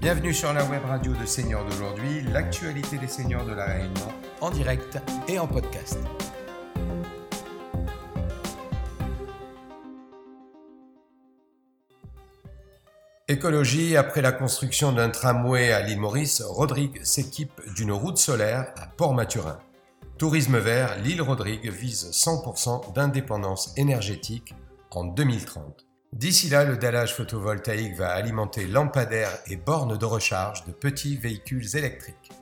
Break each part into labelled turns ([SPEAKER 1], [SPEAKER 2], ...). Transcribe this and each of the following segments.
[SPEAKER 1] Bienvenue sur la web radio de Seigneurs d'aujourd'hui, l'actualité des Seigneurs de la Réunion, en direct et en podcast. Écologie, après la construction d'un tramway à l'île Maurice, Rodrigue s'équipe d'une route solaire à Port-Maturin. Tourisme vert, l'île Rodrigue vise 100% d'indépendance énergétique en 2030. D'ici là, le dallage photovoltaïque va alimenter lampadaires et bornes de recharge de petits véhicules électriques.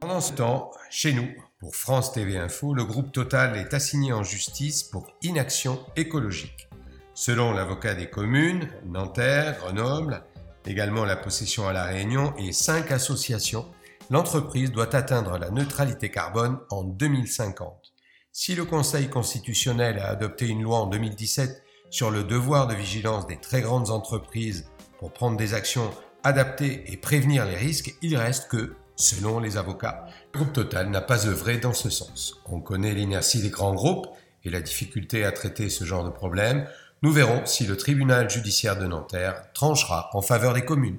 [SPEAKER 1] Pendant ce temps, chez nous, pour France TV Info, le groupe Total est assigné en justice pour inaction écologique. Selon l'avocat des communes, Nanterre, Grenoble, également la possession à La Réunion et cinq associations, l'entreprise doit atteindre la neutralité carbone en 2050. Si le Conseil constitutionnel a adopté une loi en 2017 sur le devoir de vigilance des très grandes entreprises pour prendre des actions adaptées et prévenir les risques, il reste que, selon les avocats, le groupe Total n'a pas œuvré dans ce sens. On connaît l'inertie des grands groupes et la difficulté à traiter ce genre de problème. Nous verrons si le tribunal judiciaire de Nanterre tranchera en faveur des communes.